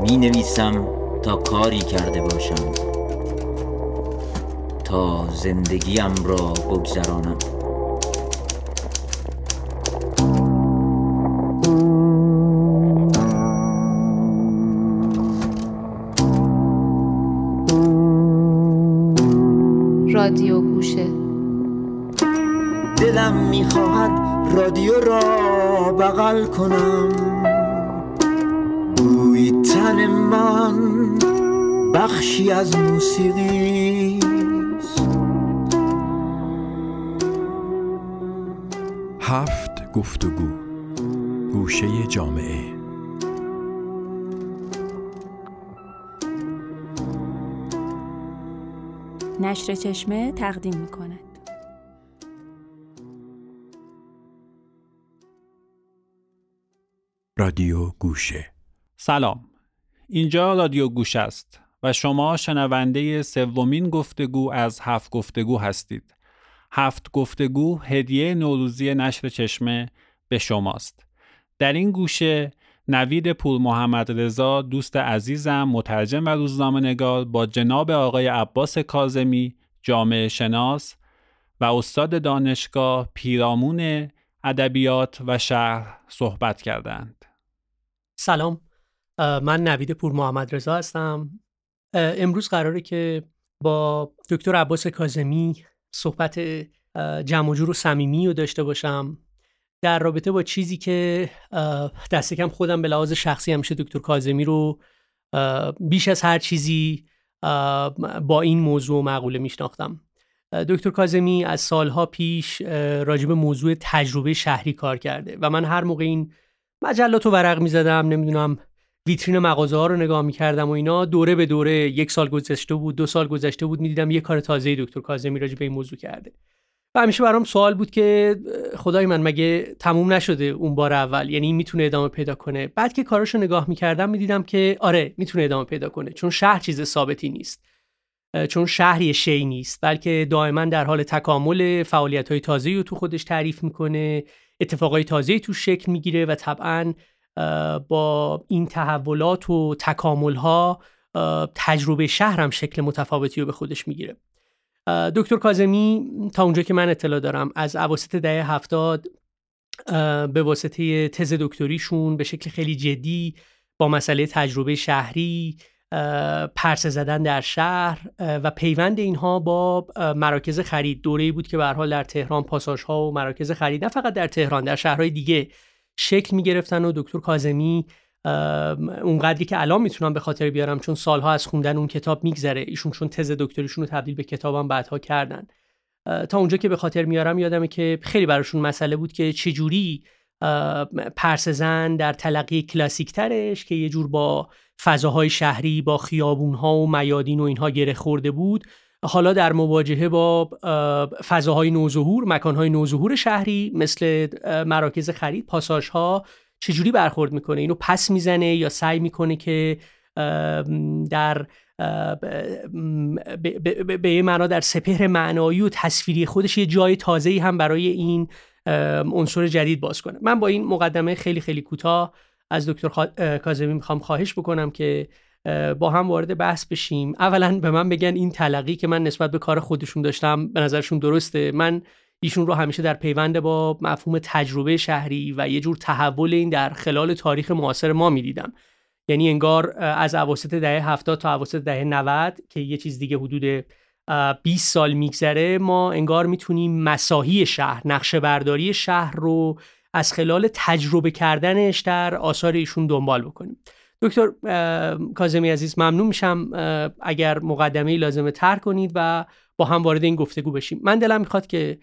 می نویسم تا کاری کرده باشم تا زندگیم را بگذرانم. رادیو گوشه دلم می‌خواهد رادیو را بغل کنم. بوی تن من بخشی از موسیقی هفت گفتگو گوشه جامعه. نشر چشمه تقدیم می کند. رادیو گوشه. سلام. اینجا رادیو گوش است و شما شنونده سومین گفتگو از هفت گفتگو هستید. هفت گفتگو هدیه نوروزی نشر چشمه به شماست. در این گوشه نوید پور محمد رضا دوست عزیزم مترجم و روزنامه نگار با جناب آقای عباس کازمی جامعه شناس و استاد دانشگاه پیرامون ادبیات و شهر صحبت کردند. سلام. من نوید پور محمد رضا هستم. امروز قراره که با دکتر عباس کازمی صحبت جمع و جور و صمیمی رو داشته باشم. در رابطه با چیزی که دست کم خودم به لحاظ شخصی همیشه دکتر کازمی رو بیش از هر چیزی با این موضوع و مقوله میشناختم. دکتر کازمی از سالها پیش راجب موضوع تجربه شهری کار کرده و من هر موقع این مجلات رو ورق می‌زدم نمی‌دونم ویترین مغازه ها رو نگاه می‌کردم و اینا. دوره به دوره یک سال گذشته بود دو سال گذشته بود می‌دیدم یه کار تازه دکتر کازمی راجع به این موضوع کرده. و همیشه برام سوال بود که خدای من مگه تموم نشده اون بار اول؟ یعنی می‌تونه ادامه پیدا کنه؟ بعد که کاراشو نگاه می‌کردم می‌دیدم که آره می‌تونه ادامه پیدا کنه. چون شهر چیز ثابتی نیست. چون شهری شی نیست بلکه دائما در حال تکامل فعالیت های تازه رو تو خودش تعریف می‌کنه. اتفاقای تازه تو شکل می‌گیره و طبعا با این تحولات و تکامل ها تجربه شهرم شکل متفاوتی رو به خودش می‌گیره. دکتر کازمی تا اونجا که من اطلاع دارم از اواسط دهه هفتاد به واسطه تز دکتریشون به شکل خیلی جدی با مسئله تجربه شهری پرسه زدن در شهر و پیوند اینها با مراکز خرید. دوره بود که به حال در تهران پاساژ ها و مراکز خرید نه فقط در تهران در شهرهای دیگه شکل می گرفتن و دکتر کازمی اونقدری که الان می‌تونم به خاطر بیارم چون سالها از خوندن اون کتاب میگذره. ایشون چون تز دکتریشون رو تبدیل به کتابم بعدها کردن. تا اونجا که به خاطر میارم یادمه که خیلی براشون مسئله بود که چجوری پرسزن در تلقی کلاسیک ترش که یه جور با فضاهای شهری با خیابونها و میادین و اینها گره خورده بود. حالا در مواجهه با فضاهای نوظهور مکانهای نوظهور شهری مثل مراکز خرید پاساژها چجوری برخورد می‌کنه؟ اینو پس می‌زنه یا سعی می‌کنه که در به یه معنا در سپهر معنایی و تصویری خودش یه جای تازه‌ای هم برای این عنصر جدید باز کنه. من با این مقدمه خیلی خیلی کوتاه از دکتر کاظمی می‌خوام خواهش بکنم که با هم وارد بحث بشیم. اولا به من بگن این تلقی که من نسبت به کار خودشون داشتم به نظرشون درسته. من ایشون رو همیشه در پیوند با مفهوم تجربه شهری و یه جور تحول این در خلال تاریخ معاصر ما می‌دیدم. یعنی انگار از اواسط دهه 70 تا اواسط دهه 90 که یه چیز دیگه حدود 20 سال میگذره ما انگار می‌تونیم مساحی شهر نقشه برداری شهر رو از خلال تجربه کردنش در آثار ایشون دنبال بکنیم. دکتر کازمی عزیز ممنون میشم اگر مقدمه لازمه تر کنید و با هم وارد این گفتگو بشیم. من دلم می‌خواد که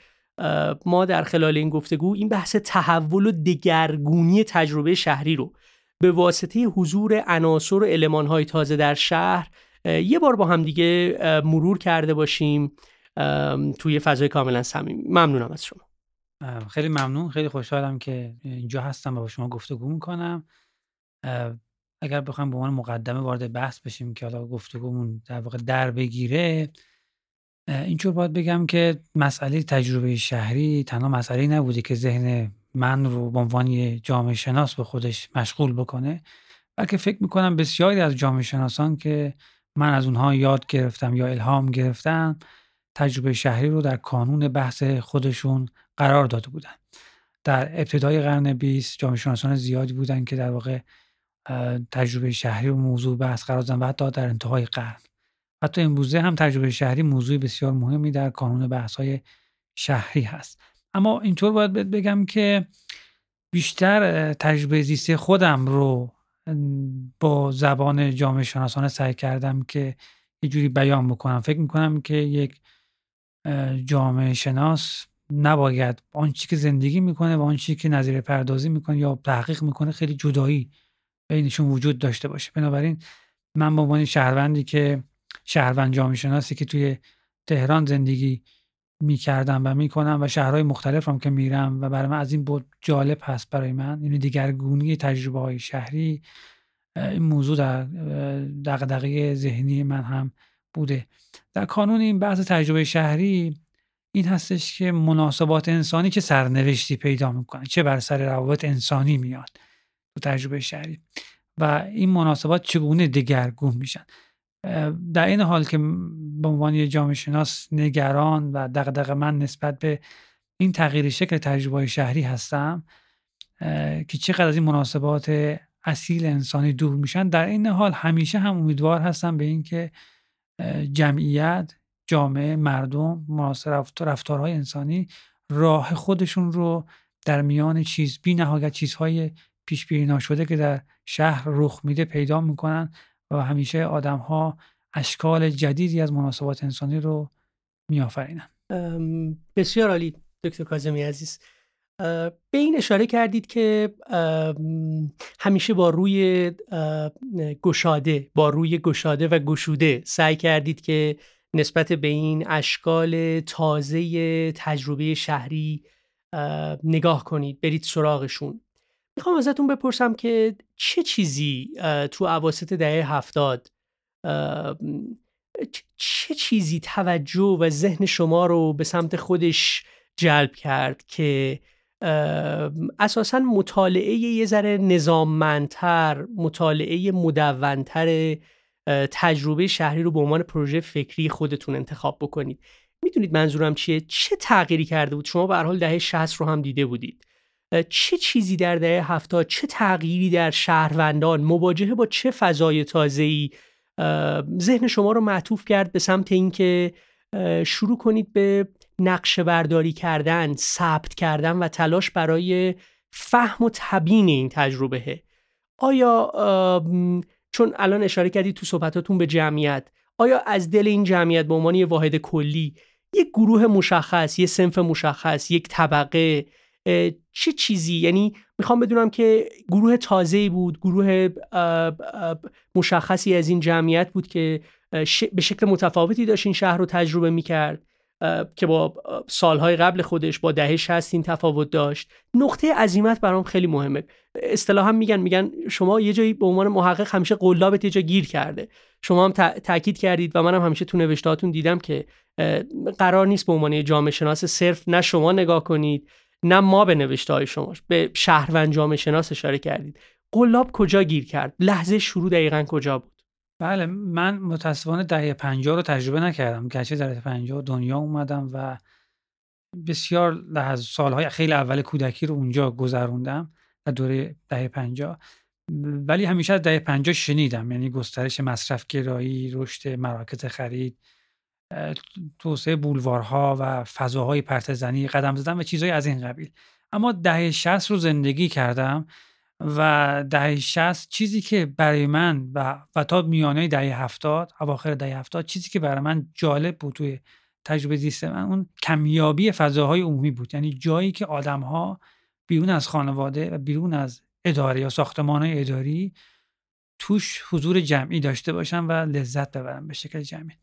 ما در خلال این گفتگو این بحث تحول و دگرگونی تجربه شهری رو به واسطه حضور عناصر و المانهای تازه در شهر یه بار با هم دیگه مرور کرده باشیم توی فضای کاملا صمیمی. ممنونم از شما. خیلی ممنون. خیلی خوشحالم که اینجا هستم و با شما گفتگو می‌کنم. اگر بخوایم به عنوان مقدمه وارد بحث بشیم که حالا گفتگومون در واقع در بگیره اینجور باید بگم که مسئله تجربه شهری تنها مسئله نبوده که ذهن من رو به عنوان جامعه شناس به خودش مشغول بکنه بلکه فکر می‌کنم بسیاری از جامعه شناسان که من از اونها یاد گرفتم یا الهام گرفتم تجربه شهری رو در کانون بحث خودشون قرار داده بودن. در ابتدای قرن 20 جامعه شناسان زیادی بودن که در واقع تجربه شهری رو موضوع بحث قرار دادن و حتی در انتهای قرن. حتی امروزه هم تجربه شهری موضوع بسیار مهمی در کانون بحث های شهری هست. اما اینطور باید بگم که بیشتر تجربه زیستی خودم رو با زبان جامعه شناسانه سعی کردم که یه جوری بیان بکنم. فکر می‌کنم که یک جامعه شناس نباید آن چی که زندگی می‌کنه و آن چی که نظیر پردازی می‌کنه یا تحقیق می‌کنه خیلی جدایی بینشون وجود داشته باشه. بنابراین من به عنوان شهروندی که شهروند جامعه شناسی که توی تهران زندگی می‌کردم و می‌کنم و شهرهای مختلف هم که میرم و برای من از این بود جالب هست برای من. یعنی دیگرگونی تجربه های شهری این موضوع در دقدقه ذهنی من هم بوده. در کانون این بحث تجربه شهری این هستش که مناسبات انسانی که سرنوشتی پیدا می‌کنه چه بر سر روابط انسانی میاد تو تجربه شهری و این مناسبات چگونه دگرگون میشن؟ در این حال که به عنوان یه جامعه شناس نگران و دغدغه من نسبت به این تغییر شکل تجربه شهری هستم که چقدر از این مناسبات اصیل انسانی دور میشن در این حال همیشه هم امیدوار هستم به اینکه جمعیت جامعه مردم مناسب رفتارهای انسانی راه خودشون رو در میان چیز بی نهایت چیزهای پیش بینی نشده که در شهر رخ میده پیدا می‌کنن و همیشه آدم ها اشکال جدیدی از مناسبات انسانی رو میآفرینن بسیار عالی دکتر کاظمی عزیز. به این اشاره کردید که همیشه با روی گشاده با روی گشاده و گشوده سعی کردید که نسبت به این اشکال تازه تجربه شهری نگاه کنید برید سراغشون. می‌خوام ازتون بپرسم که چه چیزی تو عواسط دهه هفتاد چه چیزی توجه و ذهن شما رو به سمت خودش جلب کرد که اساسا مطالعه یه ذره نظاممندتر مطالعه مدونتر تجربه شهری رو به عنوان پروژه فکری خودتون انتخاب بکنید. می‌دونید منظورم چیه؟ چه تغییری کرده بود؟ شما به حال دهه 60 رو هم دیده بودید. چه چیزی در دهه 70 چه تغییری در شهروندان مواجهه با چه فضای تازه‌ای؟ ذهن شما رو معطوف کرد به سمت اینکه شروع کنید به نقشه برداری کردن ثبت کردن و تلاش برای فهم و تبیین این تجربه آیا چون الان اشاره کردید تو صحبتاتون به جمعیت آیا از دل این جمعیت به عنوان یه واحد کلی یک گروه مشخص یه سنف مشخص یک طبقه چه چیزی؟ یعنی می‌خوام بدونم که گروه تازه بود گروه مشخصی از این جمعیت بود که به شکل متفاوتی داشت این شهر رو تجربه می‌کرد که با سالهای قبل خودش با دهه 60 این تفاوت داشت. نقطه عظیمت برام خیلی مهمه. اصطلاحا میگن میگن شما یه جایی به عنوان محقق همیشه قلابت یه جا گیر کرده. شما هم تاکید کردید و منم همیشه تو نوشتهاتون دیدم که قرار نیست به عنوان جامعه شناس صرف نه شما نگاه کنید. نه ما به نوشته های شما به شهروند جامعه شناس اشاره کردید. قلاب کجا گیر کرد؟ لحظه شروع دقیقا کجا بود؟ بله من متاسفانه دهه پنجاه رو تجربه نکردم. گرچه در دهه پنجاه دنیا اومدم و بسیار لحظه سالهای خیلی اول کودکی رو اونجا گذروندم در دوره دهه پنجاه. ولی همیشه از دهه پنجاه شنیدم. یعنی گسترش مصرف گرایی رشد مراکز خرید توسعه بولوارها و فضاهای پرتزنی قدم زدن و چیزهای از این قبیل. اما دهه 60 رو زندگی کردم و دهه 60 چیزی که برای من و, و تا میانه دهه 70 اواخر دهه 70 چیزی که برای من جالب بود توی تجربه زیست من اون کمیابی فضاهای عمومی بود. یعنی جایی که آدم ها بیرون از خانواده و بیرون از اداره یا ساختمان های اداری توش حضور جمعی داشته باشن و لذت ببرن به شکل جمعی.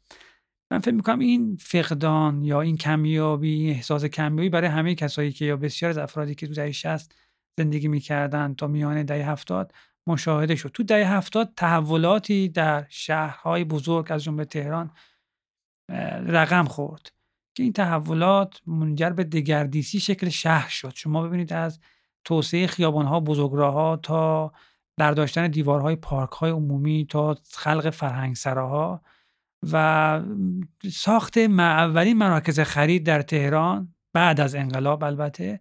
من فکر می‌کنم این فقدان یا این کمیابی احساس کمیابی برای همه کسایی که یا بسیار از افرادی که تو دهه 60 زندگی می‌کردن تا میان دهه 70 مشاهده شد. تو دهه 70 تحولاتی در شهرهای بزرگ از جمله تهران رقم خورد که این تحولات منجر به دگردیسی شکل شهر شد. شما ببینید از توسعه خیابانها بزرگراهها تا برداشتن دیوارهای پارکهای عمومی تا خلق فرهنگسراها و ساخت اولین مراکز خرید در تهران بعد از انقلاب البته.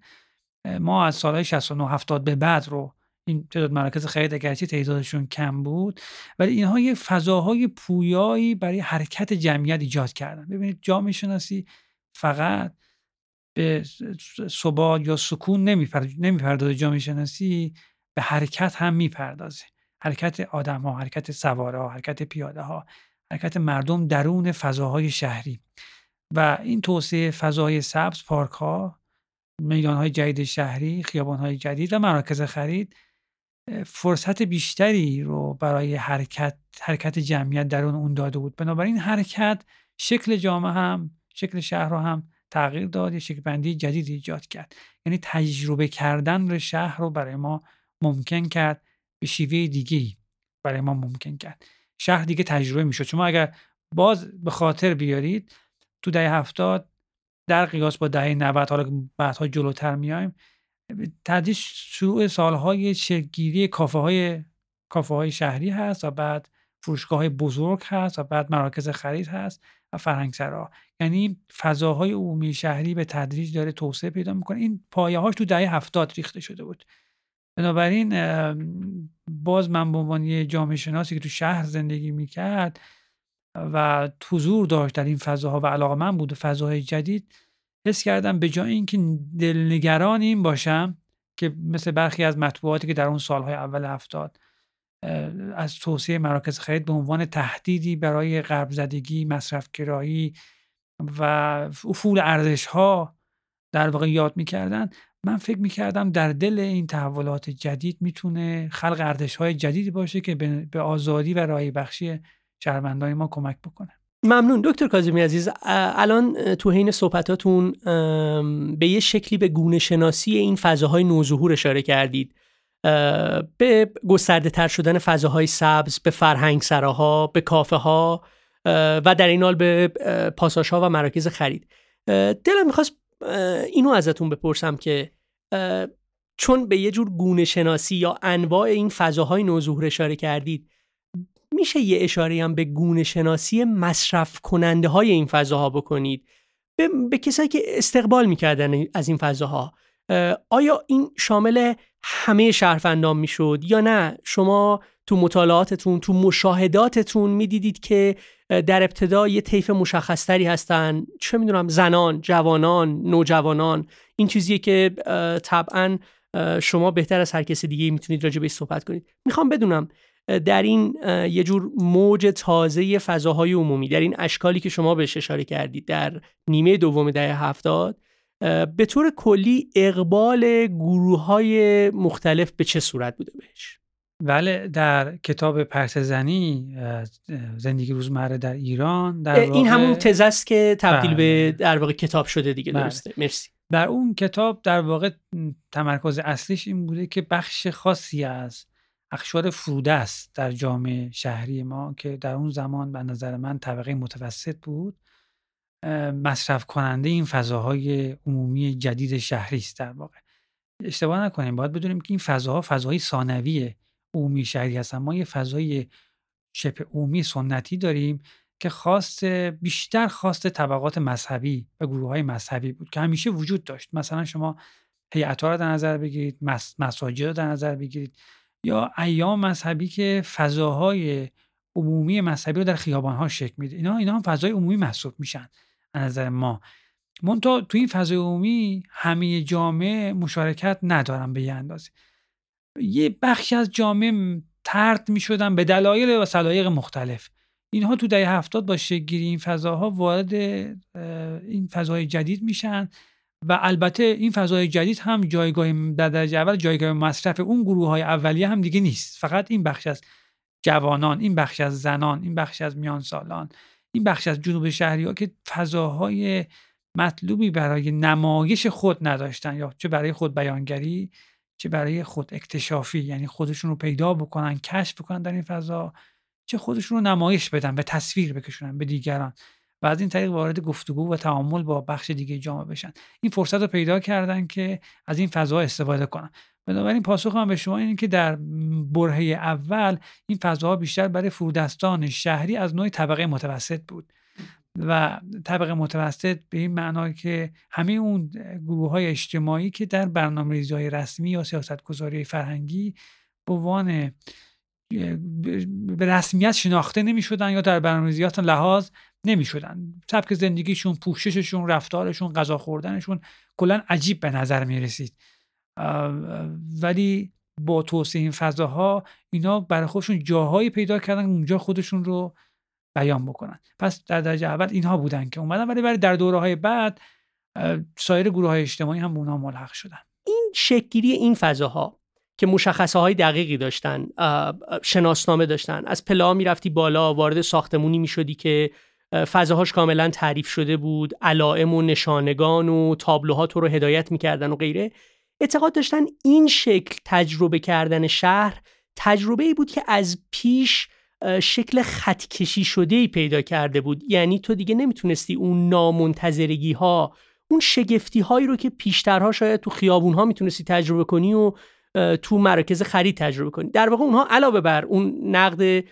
ما از سالهای 69 70 به بعد رو این تعداد مراکز خرید اگرچه تعدادشون کم بود ولی اینها یه فضاهای پویایی برای حرکت جمعیت ایجاد کردن. ببینید جامعه شناسی فقط به ثبات یا سکون نمی‌پردازه. جامعه شناسی به حرکت هم می‌پردازه. حرکت آدم ها حرکت سواره ها حرکت پیاده ها حرکت مردم درون فضاهای شهری. و این توسعه فضای سبز پارک ها میدان های جدید شهری خیابان های جدید و مراکز خرید فرصت بیشتری رو برای حرکت حرکت جمعیت درون اون داده بود. بنابراین حرکت شکل جامعه هم شکل شهر رو هم تغییر داد یه شکل بندی جدید ایجاد کرد. یعنی تجربه کردن رو شهر رو برای ما ممکن کرد به شیوه دیگه برای ما ممکن کرد. شهر دیگه تجربه می‌شد. شما اگر باز به خاطر بیارید تو دهه هفتاد در قیاس با دهه 90 حالا بعدها جلوتر میایم تدریج شروع سالهای شکلگیری کافه های کافه های شهری هست و بعد فروشگاه های بزرگ هست و بعد مراکز خرید هست و فرهنگسرا. یعنی فضاهای عمومی شهری به تدریج داره توسعه پیدا می‌کنه. این پایه هاش تو دهه هفتاد ریخته شده بود. بنابراین باز من به عنوان جامعه شناسی که تو شهر زندگی می‌کرد و حضور داشت در این فضاها و علاقه من بود فضاهای جدید حس کردم به جای اینکه دلنگران این باشم که مثل برخی از مطبوعاتی که در اون سالهای اول هفتاد از توسعه مراکز خرید به عنوان تهدیدی برای غرب زدگی مصرفگرایی و افول ارزش ها در واقع یاد می‌کردن من فکر می‌کردم در دل این تحولات جدید می‌تونه خلق ارزش های جدیدی باشه که به آزادی و رای بخشی شهروندان ما کمک بکنه. ممنون. دکتر کاظمی عزیز الان تو حین صحبتاتون به یه شکلی به گونه شناسی این فضاهای نوظهور اشاره کردید. به گسترده تر شدن فضاهای سبز به فرهنگ سراها به کافه ها و در این حال به پاساش ها و مراکز خرید. دلم می‌خواست اینو ازتون بپرسم که چون به یه جور گونه شناسی یا انواع این فضاهای نوظهور اشاره کردید میشه یه اشاره هم به گونه شناسی مصرف کننده های این فضاها بکنید؟ به, به کسایی که استقبال می‌کردن از این فضاها آیا این شامل همه شهروندان می‌شد یا نه؟ شما تو مطالعاتتون تو مشاهداتتون می‌دیدید که در ابتدا یه طیف مشخصتری هستن. چه می‌دونم زنان جوانان نوجوانان. این چیزیه که طبعا شما بهتر از هر کسی دیگه می‌تونید راجع بهش صحبت کنید. می‌خوام بدونم در این یه جور موج تازه فضاهای عمومی در این اشکالی که شما بهش اشاره کردید در نیمه دوم دهه هفتاد به طور کلی اقبال گروه های مختلف به چه صورت بوده بهش؟ بله در کتاب پرس زنی زندگی روزمره در ایران در این همون تزه است که تبدیل به بله. در واقع کتاب شده دیگه بله. درسته. مرسی. در اون کتاب در واقع تمرکز اصلیش این بوده که بخش خاصی از اخشار فروده است در جامعه شهری ما که در اون زمان به نظر من طبقه متوسط بود. مصرف کننده این فضاهای عمومی جدید شهری است در واقع. اشتباه نکنیم باید بدونیم که این فضاها فضاهای ثانوی عمومی شهری هستن. ما یه فضای شبه عمومی سنتی داریم که خواست بیشتر خواست طبقات مذهبی و گروه های مذهبی بود که همیشه وجود داشت. مثلا شما هیئت رو در نظر بگیرید مساجد رو در نظر بگیرید یا ایام مذهبی که فضاهای عمومی مذهبی رو در خیابان ها شکل میده. اینا اینا هم فضای عمومی محسوب میشن از نظر ما. منتها تو این فضای عمومی همه جامعه مشارکت ندارن به یه اندازه. یه بخشی از جامعه ترد می شدن به دلایل و سلایق مختلف. اینها تو دهه هفتاد با شگیری این فضاها وارد این فضای جدید میشن و البته این فضای جدید هم جایگاه در درجه اول جایگاه مصرف اون گروه های اولیه هم دیگه نیست. فقط این بخش از جوانان این بخش از زنان این بخش از میان سالان این بخش از جنوب شهری ها که فضاهای مطلوبی برای نمایش خود نداشتن یا چه برای خود بیانگری چه برای خود اکتشافی یعنی خودشون رو پیدا بکنن کشف بکنن در این فضا چه خودشون رو نمایش بدن به تصویر بکشونن به دیگران. و از این طریق وارد گفتگو و تعامل با بخش دیگه جامعه بشن. این فرصت رو پیدا کردن که از این فضا استفاده کنن. بنابراین پاسخ هم به شما اینه که در برهه اول این فضاها بیشتر برای فرودستان شهری از نوع طبقه متوسط بود. و طبقه متوسط به این معنا که همه اون گروه های اجتماعی که در برنامه ریزی رسمی یا سیاست گذاری فرهنگی به عنوان به رسمیت شناخته نمی شدن یا در برنامه‌ریزیات لحاظ نمی شدن سبک زندگیشون پوشششون رفتارشون غذا خوردنشون کلا عجیب به نظر می رسید ولی با توسعه این فضاها اینا برای خودشون جاهایی پیدا کردن اونجا خودشون رو بیان بکنن. پس در درجه اول اینها بودن که اومدن ولی برای در دوره های بعد سایر گروه های اجتماعی هم اونها ملحق شدن. این شکلی این فضاها که مشخصه های دقیقی داشتن شناسنامه داشتن از پلا می‌رفتی بالا وارد ساختمونی می‌شدی که فضاهاش کاملا تعریف شده بود علائم و نشانگان و تابلوها تو رو هدایت می‌کردن و غیره. اعتقاد داشتن این شکل تجربه کردن شهر تجربه ای بود که از پیش شکل خطکشی شده ای پیدا کرده بود. یعنی تو دیگه نمی‌تونستی اون نامنتظرگی ها اون شگفتی هایی رو که پیشترها شاید تو خیابون ها می‌تونستی تجربه کنی و تو مراکز خرید تجربه کنید در واقع اونها علاوه بر اون نقد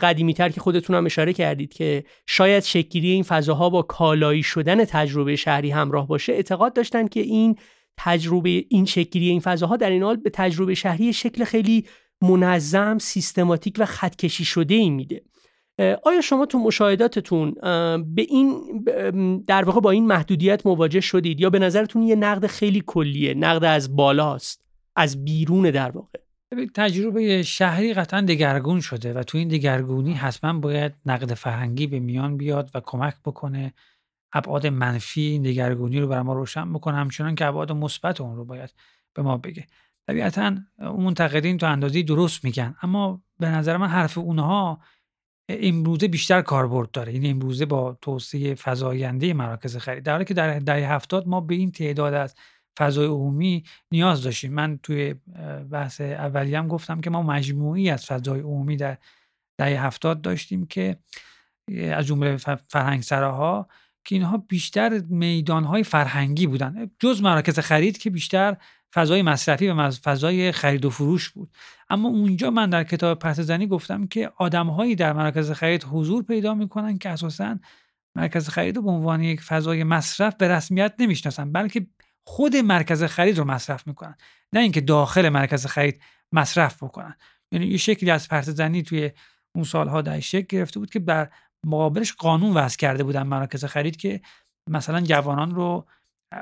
قدیمی تر که خودتون هم اشاره کردید که شاید شکلی این فضاها با کالایی شدن تجربه شهری همراه باشه اعتقاد داشتن که این تجربه این شکلی این فضاها در این حال به تجربه شهری شکل خیلی منظم سیستماتیک و خطکشی شده ای میده آیا شما تو مشاهداتتون به این در واقع با این محدودیت مواجه شدید یا به نظرتون یه نقد خیلی کلیه نقد از بالاست از بیرون در واقع؟ تجربه شهری قطعا دگرگون شده و تو این دگرگونی حتما باید نقد فرهنگی به میان بیاد و کمک بکنه ابعاد منفی این دگرگونی رو برای ما روشن بکنه. همچنان که ابعاد مثبت اون رو باید به ما بگه. طبیعتا اون منتقدین تو اندازه درست میگن. اما به نظر من حرف اونها امروزه بیشتر کاربرد داره. این یعنی امروزه با توسعه فزاینده مراکز خرید. در حالی که در دهه هفتاد ما به این تعداد از فضای عمومی نیاز داشتیم. من توی بحث اولی هم گفتم که ما مجموعی از فضای عمومی در دهه هفتاد داشتیم که از جمله فرهنگ سراها که اینها بیشتر میدانهای فرهنگی بودن. جز مراکز خرید که بیشتر فضای مصرفی و فضای خرید و فروش بود. اما اونجا من در کتاب پس زنی گفتم که آدمهایی در مراکز خرید حضور پیدا می‌کنن که اساسا مرکز خرید رو به عنوان یک فضای مصرف به رسمیت نمی‌شناسن بلکه خود مرکز خرید رو مصرف می‌کنن. نه اینکه داخل مرکز خرید مصرف بکنن. یعنی یه شکلی از پرت زنی توی اون سالها در شکل گرفته بود که در مقابلش قانون وضع کرده بودن مراکز خرید که مثلا جوانان رو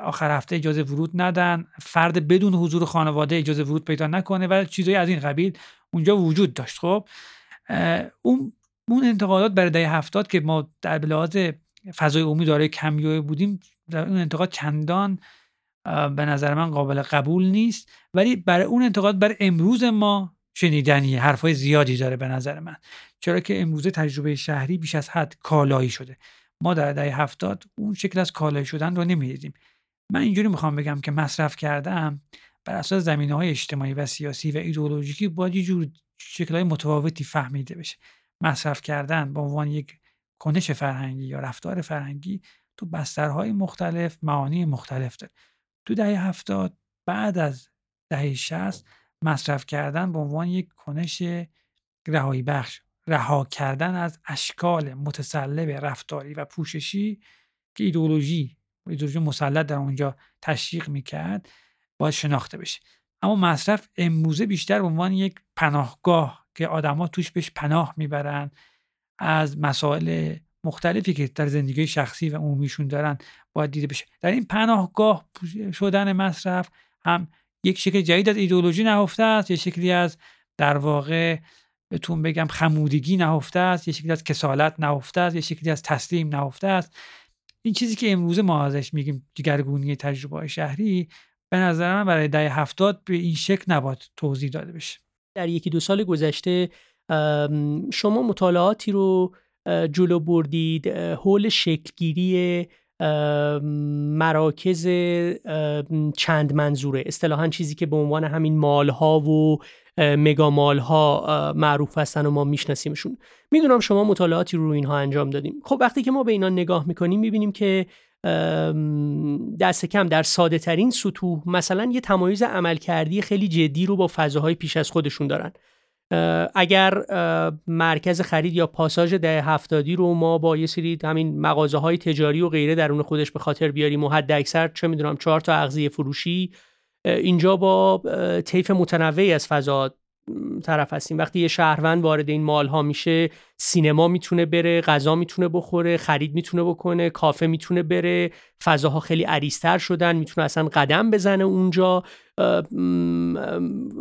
آخر هفته اجازه ورود ندن. فرد بدون حضور خانواده اجازه ورود پیدا نکنه و چیزایی از این قبیل اونجا وجود داشت. خب اون اون انتقادات برای دهه هفتاد که ما در لحاظ فضای عمومی داره کمیوه بودیم در اون انتقاد چندان به نظر من قابل قبول نیست. ولی برای اون انتقاد بر امروز ما شنیدنی حرفای زیادی داره به نظر من. چرا که امروزه تجربه شهری بیش از حد کالایی شده. ما در دهه هفتاد اون شکل از کالایی شدن رو نمی‌دیدیم. من اینجوری می‌خوام بگم که مصرف کردم بر اساس زمینه های اجتماعی و سیاسی و ایدئولوژیکی باید یه جور شکل های متفاوتی فهمیده بشه. مصرف کردن به عنوان یک کنش فرهنگی یا رفتار فرهنگی تو بسترهای مختلف معانی مختلف داره. تو دهه هفتاد بعد از دهه شست مصرف کردن به عنوان یک کنش رهایی بخش رها کردن از اشکال متسلب رفتاری و پوششی که ایدولوژی ایدولوژی مسلط در اونجا تشویق می‌کرد باید شناخته بشه. اما مصرف امروزه بیشتر به عنوان یک پناهگاه که آدما توش بهش پناه می‌برن از مسائل مختلفی که در زندگی شخصی و عمومیشون دارن باید دیده بشه. در این پناهگاه شدن مصرف هم یک شکل جدید از ایدئولوژی نهفته است یه شکلی از در واقع بهتون بگم خمودگی نهفته است یه شکلی از کسالت نهفته است یه شکلی از تسلیم نهفته است. این چیزی که امروز ما ازش میگیم دیگرگونی تجربه شهری به نظر من برای دهه هفتاد به این شکل نباید توضیح داده بشه. در یکی دو سال گذشته شما مطالعاتی رو جلو بردید حول شکلگیری مراکز چند منظوره. اصطلاحا چیزی که به عنوان همین مالها و مگا مالها معروف هستن و ما میشناسیمشون. می‌دونم شما مطالعاتی رو اینها انجام دادیم خب وقتی که ما به اینا نگاه می‌کنیم می‌بینیم که دست کم در ساده ترین سطوح مثلا یه تمایز عملکردی خیلی جدی رو با فضاهای پیش از خودشون دارن. اگر مرکز خرید یا پاساژ ده هفتادی رو ما با یه سری همین مغازه های تجاری و غیره درون خودش به خاطر بیاریم و حد اکثر چه می‌دونم چهار تا اغذیه فروشی اینجا با طیف متنوعی از فضا طرف هستیم. وقتی یه شهروند وارد این مال ها میشه سینما می‌تونه بره غذا می‌تونه بخوره خرید می‌تونه بکنه کافه می‌تونه بره فضاها خیلی عریضتر شدن می‌تونه اصلا قدم بزنه اونجا.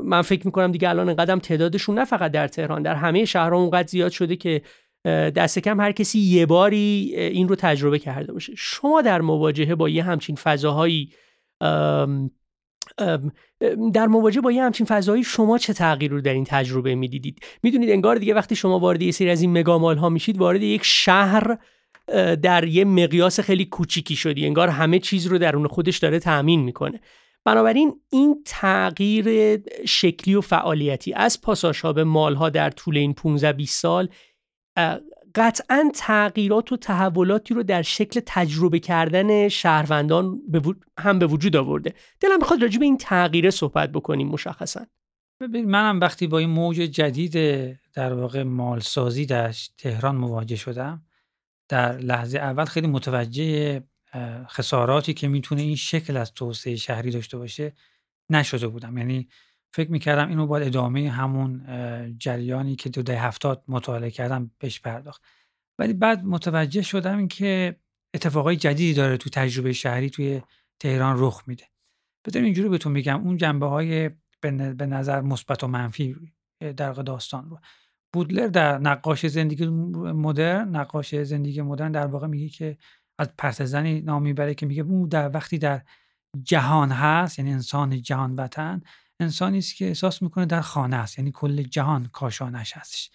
من فکر می‌کنم دیگه الان قدم تعدادشون نه فقط در تهران در همه شهرها اونقدر زیاد شده که دست کم هر کسی یه باری این رو تجربه کرده باشه. شما در مواجهه با یه همچین فضاهایی در مواجهه با یه همچین فضایی شما چه تغییر رو در این تجربه می‌دیدید؟ می‌دونید انگار دیگه وقتی شما وارد یه سری از این مگامال ها میشید وارد یک شهر در یه مقیاس خیلی کوچیکی شدی. انگار همه چیز رو درون خودش داره تأمین می‌کنه. بنابراین این تغییر شکلی و فعالیتی از پاساژ ها به مال ها در طول این 15 20 سال قطعا تغییرات و تحولاتی رو در شکل تجربه کردن شهروندان هم به وجود آورده. دلم می‌خواد راجع به این تغییره صحبت بکنیم مشخصا. ببین منم وقتی با این موج جدید در واقع مالسازی در تهران مواجه شدم در لحظه اول خیلی متوجه خساراتی که می‌تونه این شکل از توسعه شهری داشته باشه نشده بودم. یعنی فکر می‌کردم اینو باید ادامه همون جریانی که دو ده هفتاد مطالعه کردم بهش پرداخت. ولی بعد متوجه شدم که اتفاقای جدیدی داره تو تجربه شهری توی تهران رخ میده. بذاریم اینجوری بهتون بگم اون جنبه های به نظر مثبت و منفی در داستان رو. بودلر در نقاش زندگی مدرن نقاش زندگی مدرن در واقع میگه که از پرتزنی نام می‌بره که میگه اون در وقتی در جهان هست یعنی انسان جهان وطن انسانی است که احساس می‌کنه در خانه است یعنی کل جهان کاشانش هستش.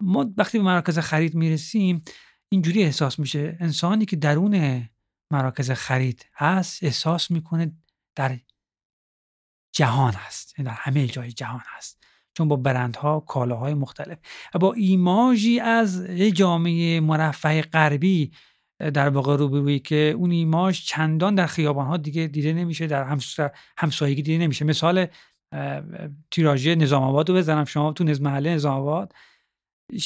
ما وقتی به مراکز خرید می‌رسیم اینجوری احساس میشه. انسانی که درون مراکز خرید هست احساس می‌کنه در جهان هست یعنی در همه جای جهان هست. چون با برندها کالاهای مختلف. با ایماژی از جامعه مرفه غربی در واقع روبرویی که اون ایماژ چندان در خیابان ها دیگه دیده نمیشه در همسایگی دیده نمیشه. مثال تیراژی نظام آباد رو بزنم. شما تو نظم محله نظام آباد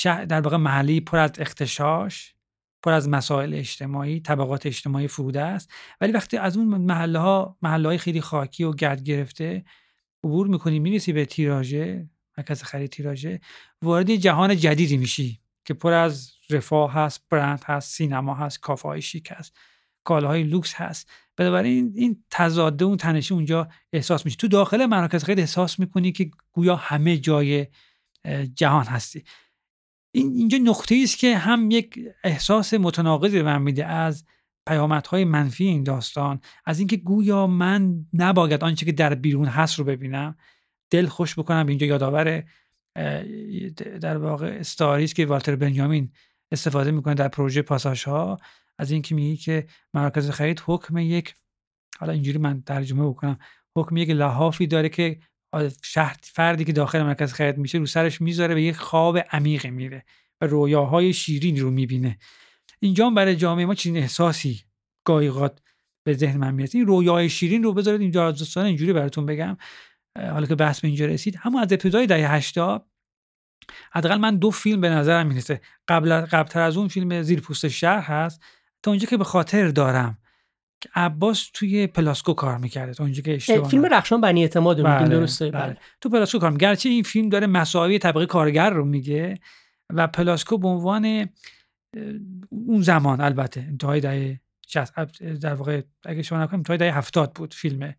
در واقع محلی پر از اختشاش پر از مسائل اجتماعی طبقات اجتماعی فروده است. ولی وقتی از اون محله ها محله های خیلی خاکی و گرد گرفته عبور می‌کنی می‌رسی به تیراژه مرکز خرید تیراژه وارد جهان جدیدی میشی که پر از رفاه هست برند هست سینما هست کافه های شیک هست کالاهای لوکس هست. بنابراین این تضاد اون تنشی اونجا احساس میشه. تو داخل مراکز خرید احساس می‌کنی که گویا همه جای جهان هستی. این اینجا نقطه است که هم یک احساس متناقضی به من میده از پیامدهای منفی این داستان از اینکه گویا من نباید آنچه که در بیرون هست رو ببینم. دل خوش بکنم اینجا یادآور در واقع استاری که والتر بنیامین استفاده می‌کنه در پروژه پاساژ ها از اینکه میگه که مراکز خرید حکم یک حالا اینجوری من ترجمه بکنم حکم یک لحافی داره که شهر فردی که داخل مرکز خرید میشه رو سرش می‌ذاره به یک خواب عمیق میره و رویاهای شیرین رو می‌بینه. اینجا برای جامعه ما چنین احساسی گایقات به ذهن من میاد این رویای شیرین رو بذارید اینجا دوستان اینجوری براتون بگم. حالا که بحث به اینجا رسید. اما از ابتدای دهه 80 حداقل من دو فیلم به نظرم می‌رسه. قبل قبلتر از اون فیلم زیر پوست شهر هست. تا اونجا که به خاطر دارم. که عباس توی پلاسکو کار می‌کرده. تا اونجا که اشتباه فیلم رخشان بنی اعتماد رو بله، درسته بله. بله. تو پلاسکو کار گرچه این فیلم داره مسائل طبقه کارگر رو میگه و پلاسکو به عنوان اون زمان البته انتهای دهه در واقع اگه شما نکنم انتهای دهه 70 بود فیلم.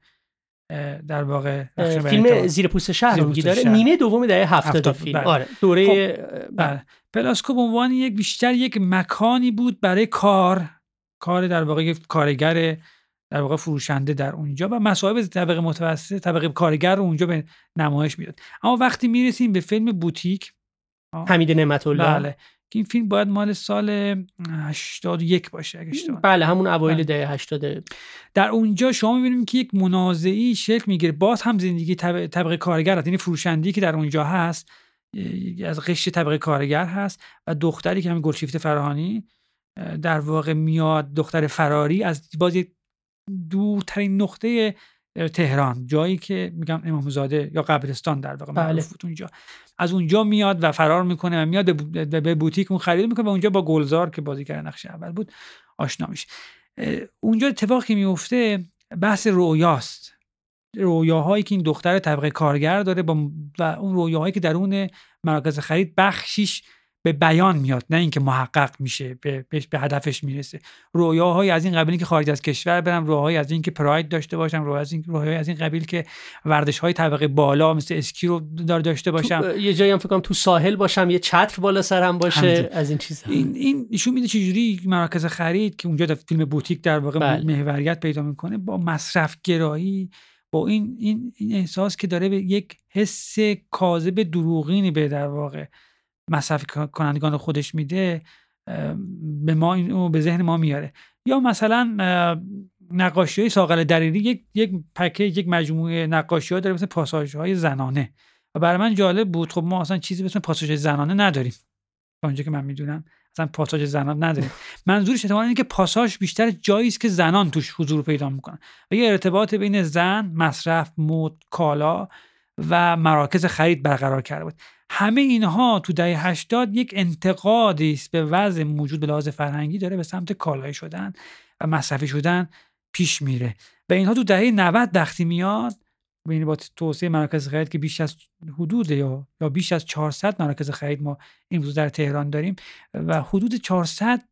در واقع فیلم زیر پوست شهر رو داره نیمه دوم دهه 70 فیلم. بله. آره دوره خب، بله. پلاسکو به عنوان یک بیشتر یک مکانی بود برای کار. کار در واقع یک کارگر در واقع فروشنده در اونجا و مصاحب طبقه متوسط طبقه کارگر رو اونجا به نمایش می‌داد. اما وقتی می‌رسیم به فیلم بوتیک حمید نعمت الله بله. این فیلم باید مال سال 81 باشه اگه اشتباه بله همون اوایل بله. دهه 80 در اونجا شما می‌بینیم که یک منازعی شکل می‌گیره. باز هم زندگی طبقه کارگر هست یعنی فروشندی که در اونجا هست از قشر طبقه کارگر هست و دختری که همین گلشیفت فراهانی در واقع میاد دختر فراری از باز دورترین نقطه تهران جایی که میگم امامزاده یا قبرستان در واقع بله. اونجا. از اونجا میاد و فرار می‌کنه و میاد به بوتیک اون خرید می‌کنه و اونجا با گلزار که بازیگر نقش اول بود آشنا میشه. اونجا اتفاقی میفته بحث رویاست. رویاهایی که این دختر طبقه کارگر داره با و اون رویاهایی که درون مراکز خرید بخشیش به بیان میاد نه اینکه محقق میشه به, به هدفش می‌رسه رویاهایی از این قبیل که خارج از کشور برم رویاهایی از این که پراید داشته باشم رویاهایی از این رویاهایی از این قبیل که ورزش های طبقه بالا مثل اسکی رو دار داشته باشم یه جایی هم فکر کنم تو ساحل باشم یه چتر بالا سرم باشه همجور. از این چیزا این این نشون میده چجوری مراکز خرید که اونجا در فیلم بوتیک در واقع بله. محوریت پیدا می‌کنه با مصرف گرایی با این, این این احساس که داره به یک حس کاذب دروغینی به در واقع مصرف کنندگان خودش میده به ما این به ذهن ما میاره. یا مثلا نقاشی های ساقل دریری یک یک پکیج یک مجموعه نقاشی ها داره مثل پاساژ های زنانه. و برای من جالب بود خب ما اصلا چیزی مثل پاساژ زنانه نداریم. اونجا که من می‌دونم اصلا پاساژ زنان نداریم. منظورش احتمالاً اینه که پاساژ بیشتر جایی است که زنان توش حضور پیدا می‌کنن. و یه ارتباط بین زن مصرف مد کالا و مراکز خرید برقرار کرده بود. همه اینها تو دهه 80 یک انتقادی است به وضع موجود به لحاظ فرهنگی داره به سمت کالایی شدن و مصرفی شدن پیش میره. و اینها تو دهه 90 وقتی میاد ببینید با توسعه مراکز خرید که بیش از حدود یا یا بیش از 400 مراکز خرید ما امروز در تهران داریم و حدود 400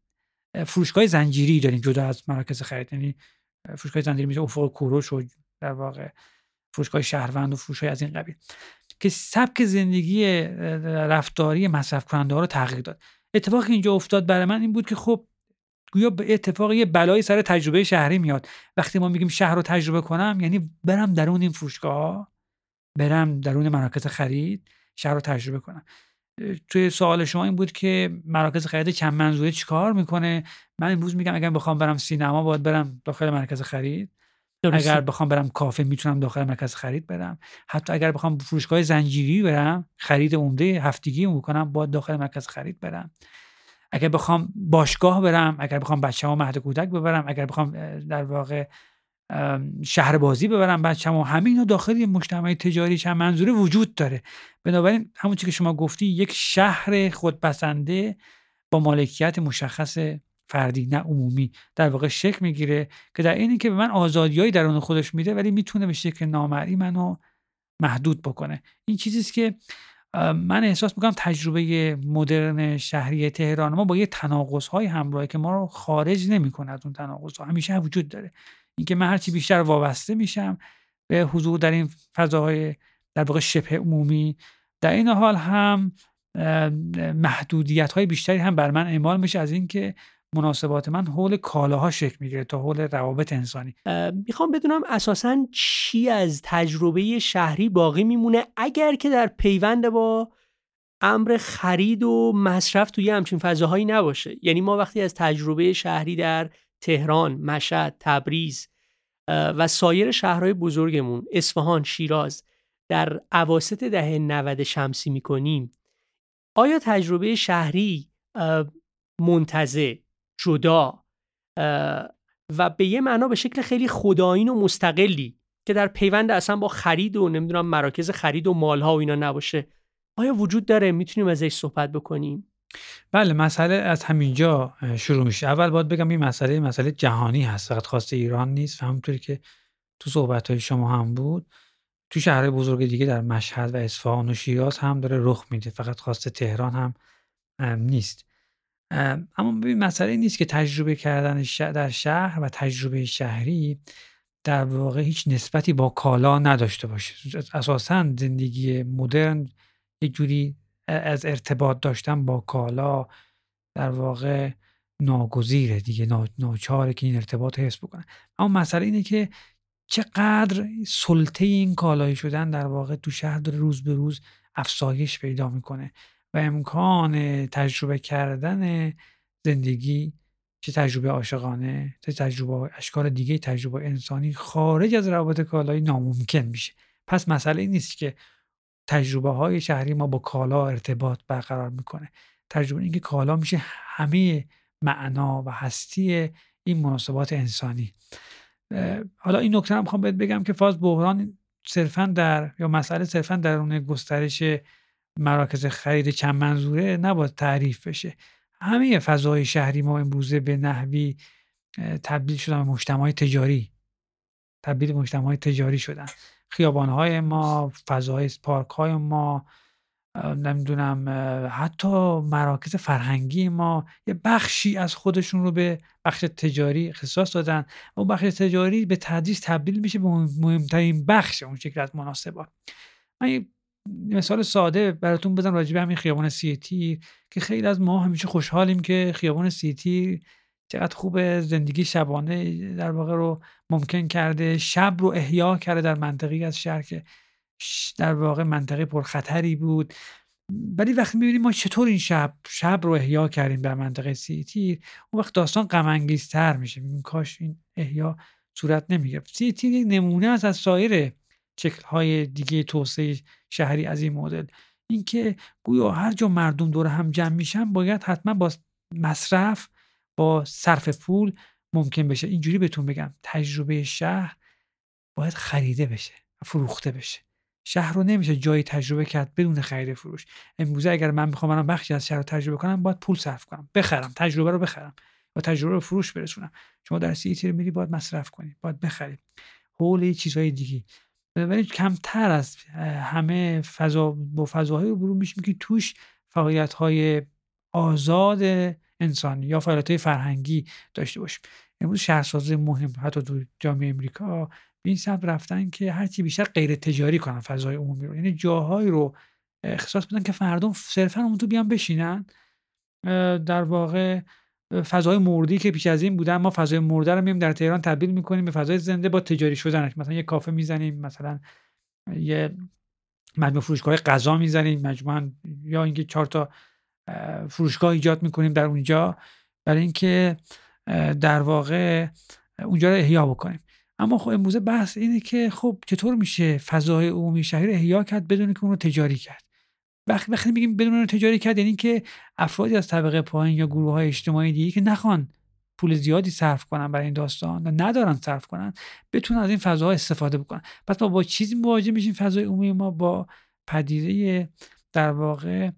فروشگاه زنجیری داریم جدا از مراکز خرید. یعنی فروشگاه زنجیری میشه افق کوروش و در واقع فروشگاه شهروند و فروشگاه از این قبیل. که سبک زندگی رفتاری مصرف کننده ها رو تغییر داد. اتفاقی اینجا افتاد برای من این بود که خب گویا به اتفاق یه بلایی سر تجربه شهری میاد. وقتی ما میگیم شهر رو تجربه کنم یعنی برم درون این فروشگاه برم درون مراکز خرید شهر رو تجربه کنم. توی سوال شما این بود که مراکز خرید چند منظوره چیکار می‌کنه؟ من امروز میگم اگر بخوام برم سینما باید برم داخل مرکز خرید. درسته. اگر بخوام برم کافه می‌تونم داخل مرکز خرید برم. حتی اگر بخوام فروشگاه زنجیری برم خرید عمده هفتگی بکنم باید داخل مرکز خرید برم. اگر بخوام باشگاه برم اگر بخوام بچه ها مهد کودک ببرم اگر بخوام در واقع شهر بازی ببرم بچه ها همه اینا داخل یه مجتمع تجاری چند منظوره وجود داره. بنابراین همون که شما گفتی یک شهر خودپسنده با مالکیت مشخص فردی نه عمومی. در واقع شکل می‌گیره که در اینی که به من آزادیایی درون خودش میده ولی می‌تونه به شکل نامرئی منو محدود بکنه. این چیزیست که من احساس می‌کنم تجربه مدرن شهری تهران ما با یه تناقض های همراهی که ما رو خارج نمی‌کنه از اون تناقض ها همیشه وجود داره. اینکه من هرچی بیشتر وابسته میشم به حضور در این فضاهای در واقع شبه عمومی در این حال هم محدودیت های بیشتری هم بر من اعمال میشه از اینکه مناسبات من حول کالاها شکل می‌گیره تا حول روابط انسانی. می‌خوام بدونم اساسا چی از تجربه شهری باقی میمونه؟ اگر که در پیوند با امر خرید و مصرف توی همچین فضاهایی نباشه. یعنی ما وقتی از تجربه شهری در تهران، مشهد، تبریز و سایر شهرهای بزرگمون اصفهان، شیراز در عواست دهه 90 شمسی می‌کنیم آیا تجربه شهری منتظر جدا و به یه معنا به شکل خیلی خدایین و مستقلی که در پیوند اصلا با خرید و نمی‌دونم مراکز خرید و مالها و اینا نباشه. آیا وجود داره؟ می‌تونیم ازش صحبت بکنیم. بله مسئله از همینجا شروع میشه. اول باید بگم این مسئله مسئله جهانی هست. فقط خاص ایران نیست و همونطوری که تو صحبت های شما هم بود تو شهرهای بزرگ دیگه در مشهد و اصفهان و شیراز هم داره رخ میده. فقط خاص تهران هم نیست. اما ببین مسئله نیست که تجربه کردن در شهر و تجربه شهری در واقع هیچ نسبتی با کالا نداشته باشه. اساسا زندگی مدرن یک جوری از ارتباط داشتن با کالا در واقع ناگزیره دیگه ناچاره که این ارتباط حفظ بکنه. اما مسئله اینه که چقدر سلطه این کالایی شدن در واقع تو شهر داره روز به روز افزایش پیدا می‌کنه. و امکان تجربه کردن زندگی چه تجربه عاشقانه چه تجربه اشکال دیگه تجربه انسانی خارج از روابط کالایی ناممکن میشه. پس مسئله نیست که تجربه های شهری ما با کالا ارتباط برقرار می‌کنه. تجربه اینکه کالا میشه همه معنا و هستی این مناسبات انسانی. حالا این نکته هم می‌خوام بهت بگم که فاز بحران صرفا در یا مسئله صرفا درون گسترش مراکز خرید چند منظوره نباید تعریف بشه. همه فضای شهری ما امروزه به نحوی تبدیل شدن به مجتمع تجاری. تبدیل مجتمع تجاری شدن. خیابانهای ما فضای پارک های ما نمی‌دونم حتی مراکز فرهنگی ما یه بخشی از خودشون رو به بخش تجاری اختصاص دادن اون بخش تجاری به تدریج تبدیل میشه به مهمترین بخش اون شکل از مناسبات من مثال ساده براتون بزنم راجع به همین خیابان سیتی که خیلی از ما همیشه خوشحالیم که خیابان سیتی چقدر خوب زندگی شبانه در واقع رو ممکن کرده شب رو احیا کرده در منطقی از شهر که در واقع منطقه پرخطری بود. ولی وقتی می‌بینیم ما چطور این شب شب رو احیا کردیم در منطقه سیتی اون وقت داستان غم میشه. میگیم کاش این احیا صورت نمی‌گرفت. سیتی یک نمونه است از سایر شکل های دیگه توسعه شهری از این مدل. اینکه گویا هر جا مردم دور هم جمع میشن باید حتما با مصرف با صرف پول ممکن بشه. اینجوری بهتون بگم تجربه شهر باید خریده بشه فروخته بشه. شهر رو نمیشه جایی تجربه کرد بدون خرید فروش. امروزه اگر من می‌خوام من بخشی از شهر رو تجربه کنم باید پول صرف کنم. بخرم تجربه رو بخرم. و تجربه رو فروش برسونم. شما در سیتی رو میری باید مصرف کنید باید بخرید حول چیزهای دیگه. ولی کمتر از همه فضا با فضاهای رو میشیم که توش فعالیت های آزاد انسانی یا فعالیت های فرهنگی داشته باشیم. امروز شهرسازی مهم حتی تو جامعه امریکا به این سمت رفتن که هرچی بیشتر غیر تجاری کنن فضای عمومی رو. یعنی جاهایی رو اختصاص بدن که مردم صرفا اون تو بیان بشینن. در واقع فضای مردی که پیش از این بودن ما فضای مرده رو میایم در تهران تبدیل می‌کنیم به فضای زنده با تجاری شدنش. مثلا یه کافه می‌زنیم مثلا یه مجموعه فروشگاه غذا می‌زنیم مجموعا یا اینکه چهار تا فروشگاه ایجاد می‌کنیم در اونجا برای اینکه در واقع اونجا رو احیا بکنیم. اما خب امروزه بحث اینه که خب چطور میشه فضای عمومی شهر احیا کرد بدون که اون رو تجاری کرد؟ وقتی وقتی میگیم بدون تجاری کرد یعنی که افرادی از طبقه پایین یا گروه های اجتماعی دیگه که نخوان پول زیادی صرف کنن برای این داستان و ندارن صرف کنن بتونن از این فضاها استفاده بکنن. پس ما با چیزی مواجه میشیم فضای عمومی ما با پدیده در واقع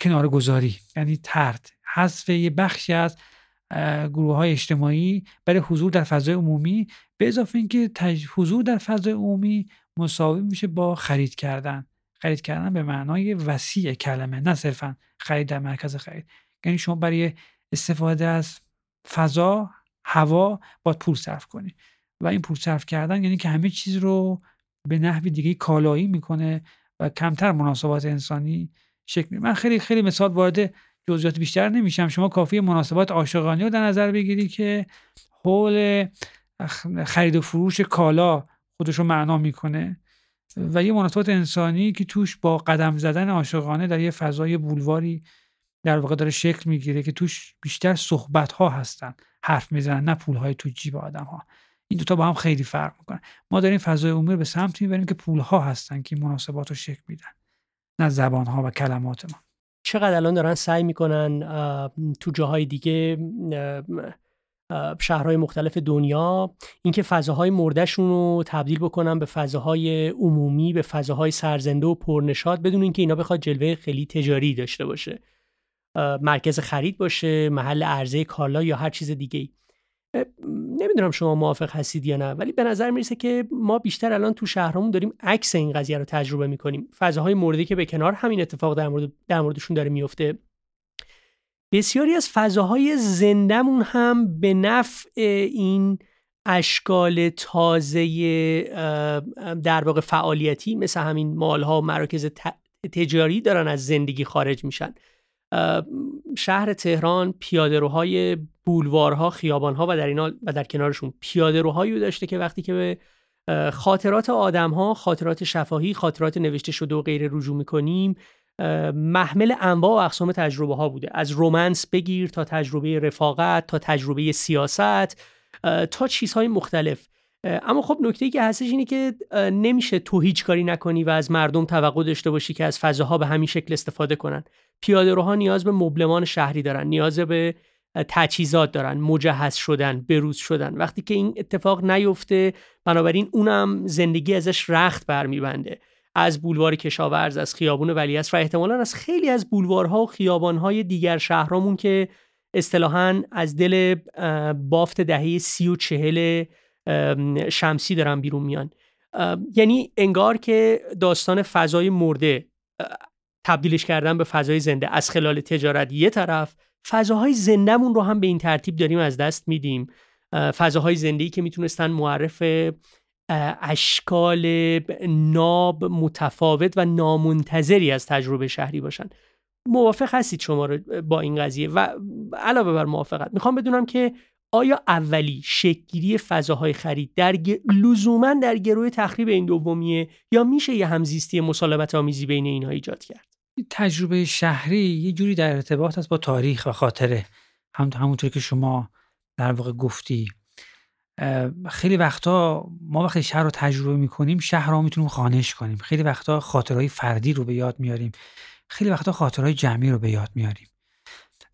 کنار گذاری یعنی ترد حذف یه بخشی از گروه های اجتماعی برای حضور در فضای عمومی به اضافه اینکه حضور در فضای عمومی مساوی میشه با خرید کردن. خرید کردن به معنای وسیع کلمه نه صرفا خرید در مرکز خرید. یعنی شما برای استفاده از فضا هوا باید پول صرف کنی. و این پول صرف کردن یعنی که همه چیز رو به نحوی دیگه کالایی می‌کنه و کمتر مناسبات انسانی شکل من خیلی خیلی مثال وارد جزئیات بیشتر نمیشم. شما کافی مناسبات عاشقانه رو در نظر بگیری که حول خرید و فروش کالا خودش رو معنا می‌کنه. و یه مناسبات انسانی که توش با قدم زدن عاشقانه در یه فضای بولواری در واقع داره شکل می‌گیره که توش بیشتر صحبت ها هستن. حرف می‌زنن نه پول های تو جیب آدم ها این دوتا با هم خیلی فرق می‌کنن ما داریم فضای عمومی به سمت می‌بریم که پول ها هستن که مناسبات رو شکل میدن. نه زبان ها و کلمات ما. چقدر الان دارن سعی می‌کنن تو جاهای دیگه شهرهای مختلف دنیا اینکه فضاهای مردشون رو تبدیل بکنن به فضاهای عمومی به فضاهای سرزنده و پرنشاد بدون اینکه اینا بخواد جلوه خیلی تجاری داشته باشه. مرکز خرید باشه محل عرضه کالا یا هر چیز دیگه نمی‌دونم شما موافق هستید یا نه ولی به نظر می‌رسه که ما بیشتر الان تو شهرمون داریم عکس این قضیه رو تجربه می‌کنیم. فضاهای موردی که به کنار همین اتفاق در, مورد در موردشون داره میفته بسیاری از فضاهای زندهمون هم به نفع این اشکال تازه در واقع فعالیتی مثل همین مالها و مراکز تجاری دارن از زندگی خارج میشن. شهر تهران پیادهروهای بولوارها خیابانها و در و در کنارشون پیادهروهایی داشته که وقتی که به خاطرات آدمها خاطرات شفاهی خاطرات نوشته شده و غیر رجوع می‌کنیم محمل انواع و اقسام تجربه ها بوده. از رومنس بگیر تا تجربه رفاقت تا تجربه سیاست تا چیزهای مختلف. اما خب نکته ای که هستش اینه که نمیشه تو هیچ کاری نکنی و از مردم توقع داشته باشی که از فضاها به همین شکل استفاده کنن. پیاده روها نیاز به مبلمان شهری دارن نیاز به تجهیزات دارن. مجهز شدن بروز شدن. وقتی که این اتفاق نیفته بنابراین اونم زندگی ازش رخت برمیبنده. از بولوار کشاورز از خیابون ولیعصر و احتمالا از خیلی از بولوارها و خیابانهای دیگر شهرامون که اصطلاحا از دل بافت دهه سی و چهل شمسی دارن بیرون میان. یعنی انگار که داستان فضای مرده تبدیلش کردن به فضای زنده. از خلال تجارت یه طرف فضاهای زندهمون رو هم به این ترتیب داریم از دست میدیم. فضاهای زندگی که می‌تونستن معرف اشکال ناب متفاوت و نامنتظری از تجربه شهری باشن. موافق هستید شما رو با این قضیه؟ و علاوه بر موافقت می‌خوام بدونم که آیا اولی شکلگیری فضاهای خرید در لزوما در گروه تخریب این دومیه یا میشه یه همزیستی مسالمت آمیزی بین اینها ایجاد کرد؟ تجربه شهری یه جوری در ارتباط است با تاریخ و خاطره. هم همونطور که شما در واقع گفتی. خیلی وقتا ما وقتی شهر رو تجربه می‌کنیم شهر رو می‌تونیم خانش کنیم. خیلی وقتا خاطرهای فردی رو به یاد میاریم. خیلی وقتا خاطرهای جمعی رو به یاد میاریم.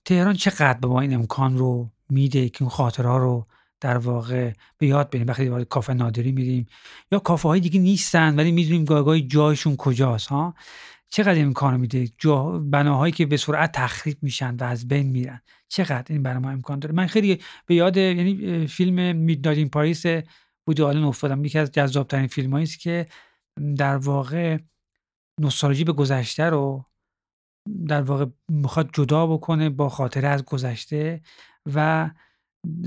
تهران چقدر به ما این امکان رو میده که اون خاطرها رو در واقع به یاد بریم؟ وقتی وارد کافه نادری میریم. یا کافه های دیگه نیستن ولی می‌دونیم گاهی جایشون کجاست ها؟ چقدر امکان میده؟ بناهایی که به سرعت تخریب میشن و از بین میرن. چقدر این برای ما امکان داره؟ من خیلی به یاد یعنی فیلم میدنایت این پاریس بودی آلن افتادم. یکی از جذابترین فیلم است که در واقع نوستالژی به گذشته رو در واقع می‌خواد جدا بکنه با خاطره از گذشته و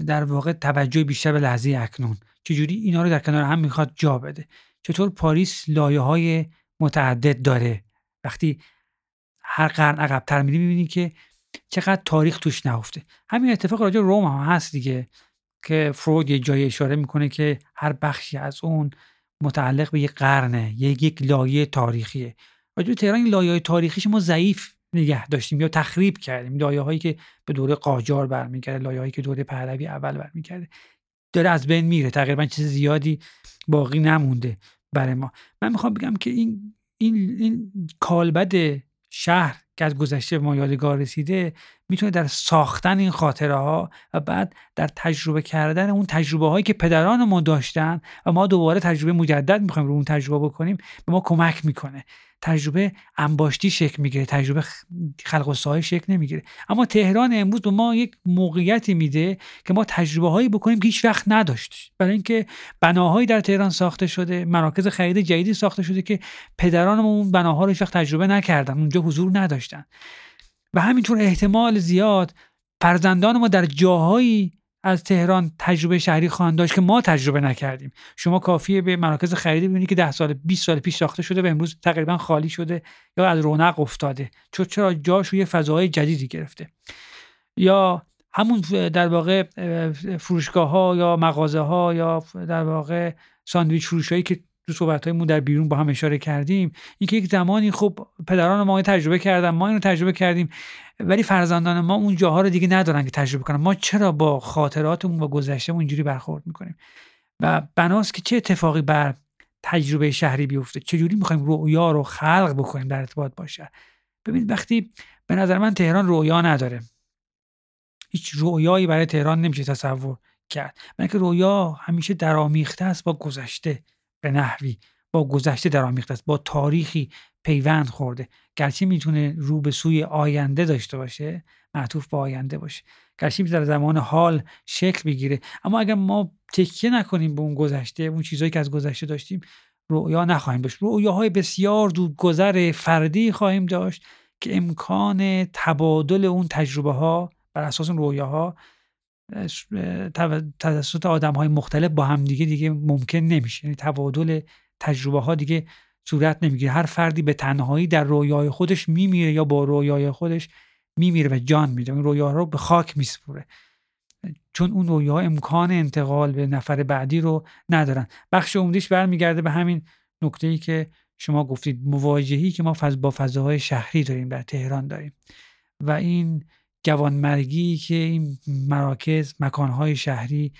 در واقع توجه بیشتر به لحظه اکنون. چجوری اینا رو در کنار هم می‌خواد جا بده؟ چطور پاریس لایه های متعدد داره؟ وقتی هر قرن عقبتر میری می‌بینی که چقدر تاریخ توش نهفته. همین اتفاق راجع روم هم هست دیگه که فرود یه جای اشاره می‌کنه که هر بخشی از اون متعلق به یک قرنه یک یک لایه تاریخیه. راجع تهران این لایه تاریخیش ما ضعیف نگه داشتیم یا تخریب کردیم. لایه هایی که به دوره قاجار برمیگرده لایه هایی که دوره پهلوی اول برمیگرده. داره از بین میره. تقریبا چیز زیادی باقی نمونده برای ما. من می‌خوام بگم که این این, این کالبد شهر که از گذشته ما یادگار رسیده می‌تونه در ساختن این خاطره ها و بعد در تجربه کردن اون تجربه هایی که پدران ما داشتن و ما دوباره تجربه مجدد می‌خوایم رو اون تجربه بکنیم به ما کمک می‌کنه. تجربه انباشتی شکل می‌گیره تجربه خلق و ساهای شکل نمی‌گیره. اما تهران امروز به ما یک موقعیتی میده که ما تجربه هایی بکنیم که هیچ وقت نداشت برای اینکه بناهایی در تهران ساخته شده مراکز خرید جدیدی ساخته شده که پدران ما اون بناها رو هیچ وقت تجربه نکردن اونجا حضور نداشتن. و همینطور احتمال زیاد فرزندان ما در جاهایی از تهران تجربه شهری خواهند داشت که ما تجربه نکردیم. شما کافیه به مراکز خریدی ببینید که 10 سال 20 سال پیش ساخته شده و امروز تقریبا خالی شده یا از رونق افتاده. چون چرا جاش روی فضاهای جدیدی گرفته. یا همون در واقع فروشگاه ها یا مغازه ها یا در واقع ساندویچ فروشایی که تو صحبت مون در بیرون با هم اشاره کردیم اینکه یک زمانی خب پدران ما تجربه کردن ما اینو تجربه کردیم ولی فرزندان ما اون جاها رو دیگه ندارن که تجربه کنن. ما چرا با خاطراتمون و گذشتهمون اینجوری برخورد می‌کنیم؟ و بناست که چه اتفاقی بر تجربه شهری بیفته؟ چجوری می‌خوایم رویا رو خلق بکنیم در ارتباط باشه؟ ببینید وقتی به نظر من تهران رویا نداره. هیچ رویایی برای تهران نمیشه تصور کرد. من که رویا همیشه درآمیخته است با گذشته. به نحوی با گذشته درآمیخته است با تاریخی پیوند خورده. گرچه می‌تونه رو به سوی آینده داشته باشه معطوف به آینده باشه. گرچه در زمان حال شکل بگیره. اما اگر ما تکیه نکنیم به اون گذشته اون چیزهایی که از گذشته داشتیم رویا نخواهیم داشت. رویاهای بسیار دود گذر فردی خواهیم داشت که امکان تبادل اون تجربه ها بر اساس اون رویاها توسط آدم های مختلف با هم دیگه ممکن نمیشه. یعنی تبادل تجربه ها دیگه صورت نمی‌گیره. هر فردی به تنهایی در رویای خودش میمیره یا با رویای خودش میمیره و جان میده. اون رویا رو به خاک میسپوره چون اون رویا امکان انتقال به نفر بعدی رو ندارن. بخش عمدیش برمیگرده به همین نکته ای که شما گفتید. مواجهی که ما با فضاهای شهری داریم در تهران داریم. و این جوانمرگی که این مراکز مکانهای شهری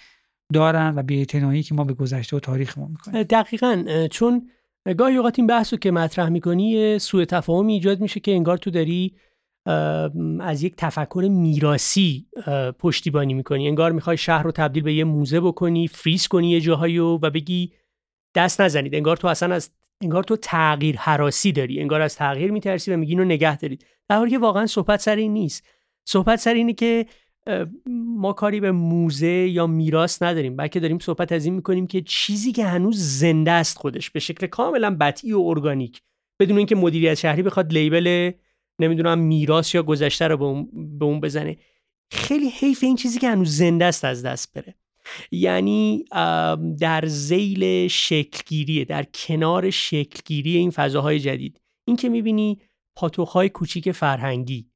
دارن و بی‌اعتنایی که ما به گذشته و تاریخمون می‌کنیم. دقیقا چون گاهی اوقات این بحث رو که مطرح می‌کنی سوء تفاهم ایجاد میشه که انگار تو داری از یک تفکر میراسی پشتیبانی می‌کنی. انگار می‌خوای شهر رو تبدیل به یه موزه بکنی فریز کنی یه جاهایی و بگی دست نزنید. انگار تو اصلا از انگار تو تغییر حراسی داری. انگار از تغییر میترسی و میگی اینو نگه دارید. در حالی که واقعا صحبت سر این نیست. صحبت سر اینه که ما کاری به موزه یا میراث نداریم بلکه داریم صحبت از این می‌کنیم که چیزی که هنوز زنده است خودش به شکل کاملا بطعی و ارگانیک بدون اینکه مدیریت شهری بخواد لیبل نمی‌دونم میراث یا گذشته رو به اون بزنه. خیلی حیف این چیزی که هنوز زنده است از دست بره. یعنی در زیل شکلگیریه در کنار شکلگیری این فضاهای جدید. این که می‌بینی پاتوخهای کوچیک فرهنگی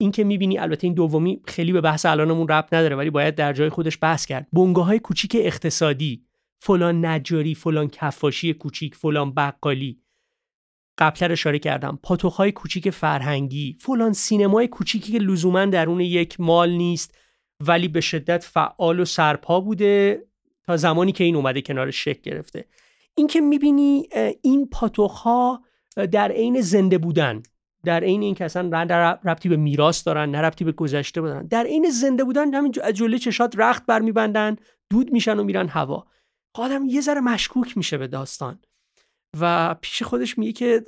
این که می‌بینی البته این دومی خیلی به بحث الانمون ربط نداره ولی باید در جای خودش بحث کرد. بنگاه های کوچیک اقتصادی فلان نجاری فلان کفاشی کوچیک فلان بقالی. قبلتر اشاره کردم. پاتوخهای کوچیک فرهنگی فلان سینمای کوچیکی که لزوما درون یک مال نیست ولی به شدت فعال و سرپا بوده تا زمانی که این اومده کنار شکل گرفته. این که می‌بینی این پاتوخها در عین زنده بودن. در عین این که اصلا نه ربطی به میراث دارن نه ربطی به گذشته بودن. در عین زنده بودن همین جلوی چشات رخت برمیبندن دود میشن و میرن هوا. آدم یه ذره مشکوک میشه به داستان. و پیش خودش میگه که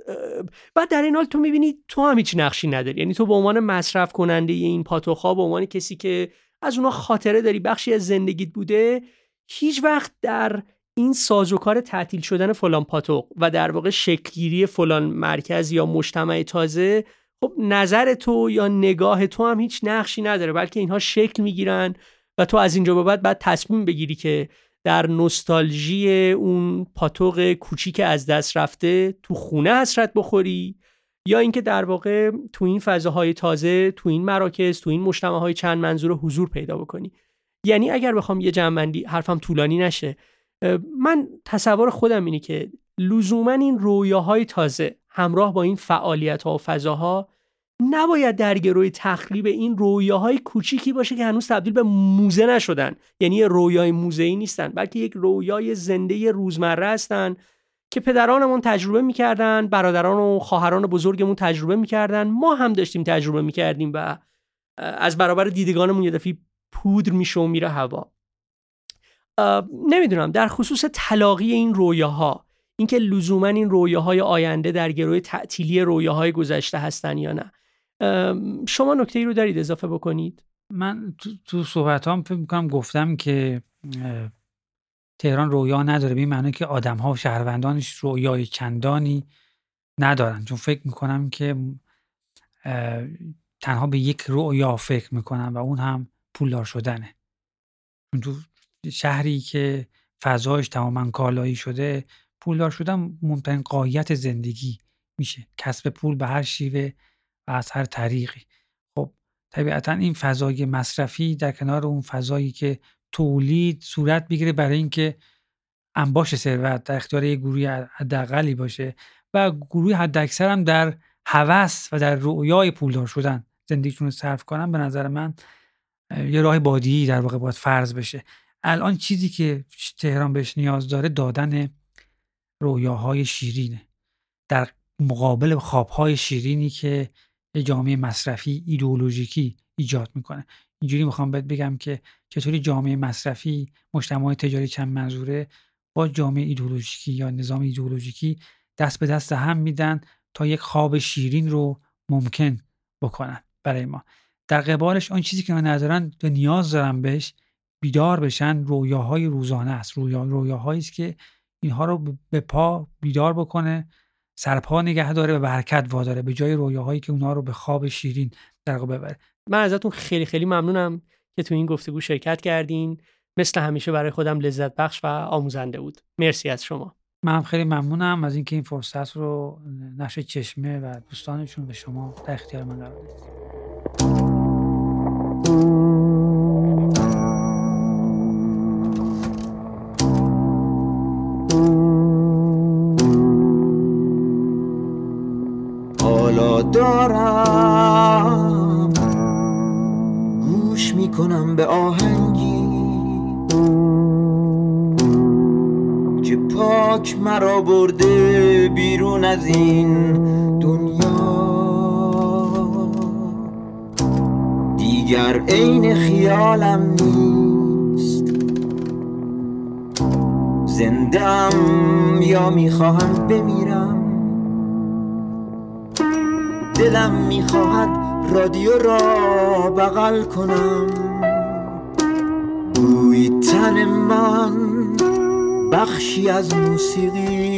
بعد در این حال تو می‌بینی تو هم هیچ نقشی نداری. یعنی تو به عنوان مصرف کننده این پاتوخا به عنوان کسی که از اونا خاطره داری بخشی از زندگیت بوده هیچ وقت در این سازوکار تعطیل شدن فلان پاتوق و در واقع شکلگیری فلان مرکز یا مجتمع تازه خب نظر تو یا نگاه تو هم هیچ نقشی نداره بلکه اینها شکل می‌گیرن و تو از اینجا به بعد باید تصمیم بگیری که در نوستالژی اون پاتوق کوچیک از دست رفته تو خونه حسرت بخوری یا اینکه در واقع تو این فضاهای تازه تو این مراکز تو این مجتمع های چند منظور حضور پیدا بکنی. یعنی اگر بخوام یه جنبندی حرفم طولانی نشه. من تصور خودم اینه که لزوما این رویاهای تازه همراه با این فعالیت ها و فضاها نباید در گروه تخریب این رویاهای کوچیکی باشه که هنوز تبدیل به موزه نشدن. یعنی رویای موزه ای نیستن بلکه یک رویای زنده روزمره هستن که پدرانمون تجربه می‌کردن برادران و خواهران بزرگمون تجربه می‌کردن. ما هم داشتیم تجربه می‌کردیم و از برابر دیدگانمون یه دفعه پودر میشه و میره هوا. نمی‌دونم. در خصوص تلاقی این رویاها. اینکه لزوما این رویاهای آینده در گروه تعطیلی رویاهای گذشته هستن یا نه. شما نکته ای رو دارید اضافه بکنید؟ من تو, تو صحبت هم فکر می‌کنم گفتم که تهران رویا نداره. به معنی که آدم ها و شهروندانش رویای چندانی ندارن. چون فکر می‌کنم که تنها به یک رویا فکر می‌کنم و اون هم پولدار شدنه. چون تو شهری که فضایش تماما کالایی شده پولدار شدن مهمترین قایت زندگی میشه. کسب پول به هر شیوه و از هر طریقی. خب طبیعتا این فضای مصرفی در کنار اون فضایی که تولید صورت بگیره برای اینکه انباش ثروت در اختیار یک گروه حداقلی باشه و گروه حداکثر هم در هوس و در رویای پولدار شدن زندگیشون رو صرف کنن به نظر من یه راه بادی در واقع باید فرض بشه. الان چیزی که تهران بهش نیاز داره دادن رویاهای شیرینه. در مقابل خوابهای شیرینی که جامعه مصرفی ایدئولوژیکی ایجاد می‌کنه. اینجوری می‌خوام بهت بگم که چطوری جامعه مصرفی مجتمع تجاری چند منظوره با جامعه ایدئولوژیکی یا نظام ایدئولوژیکی دست به دست هم میدن تا یک خواب شیرین رو ممکن بکنن برای ما. در قبالش آن چیزی که ما ندارن و نیاز دارن بهش بیدار بشن رویاهای روزانه است. رویا رویاهایی است که اینها رو به پا بیدار بکنه سرپا نگه داره و به حرکت واداره به جای رویاهایی که اونها رو به خواب شیرین در ببره. من ازتون خیلی خیلی ممنونم که تو این گفتگو شرکت کردین. مثل همیشه برای خودم لذت بخش و آموزنده بود. مرسی از شما. من خیلی ممنونم از اینکه این فرصت رو نشر چشمه و دوستانشون به شما در اختیار من قرار دارم. گوش می‌کنم به آهنگی. که پاک مرا برده بیرون از این دنیا. دیگر عین خیالم نیست. زندم یا می‌خواهم بمیرم؟ دلم می‌خواهد رادیو را بغل کنم. گوی تن من بخشی از موسیقی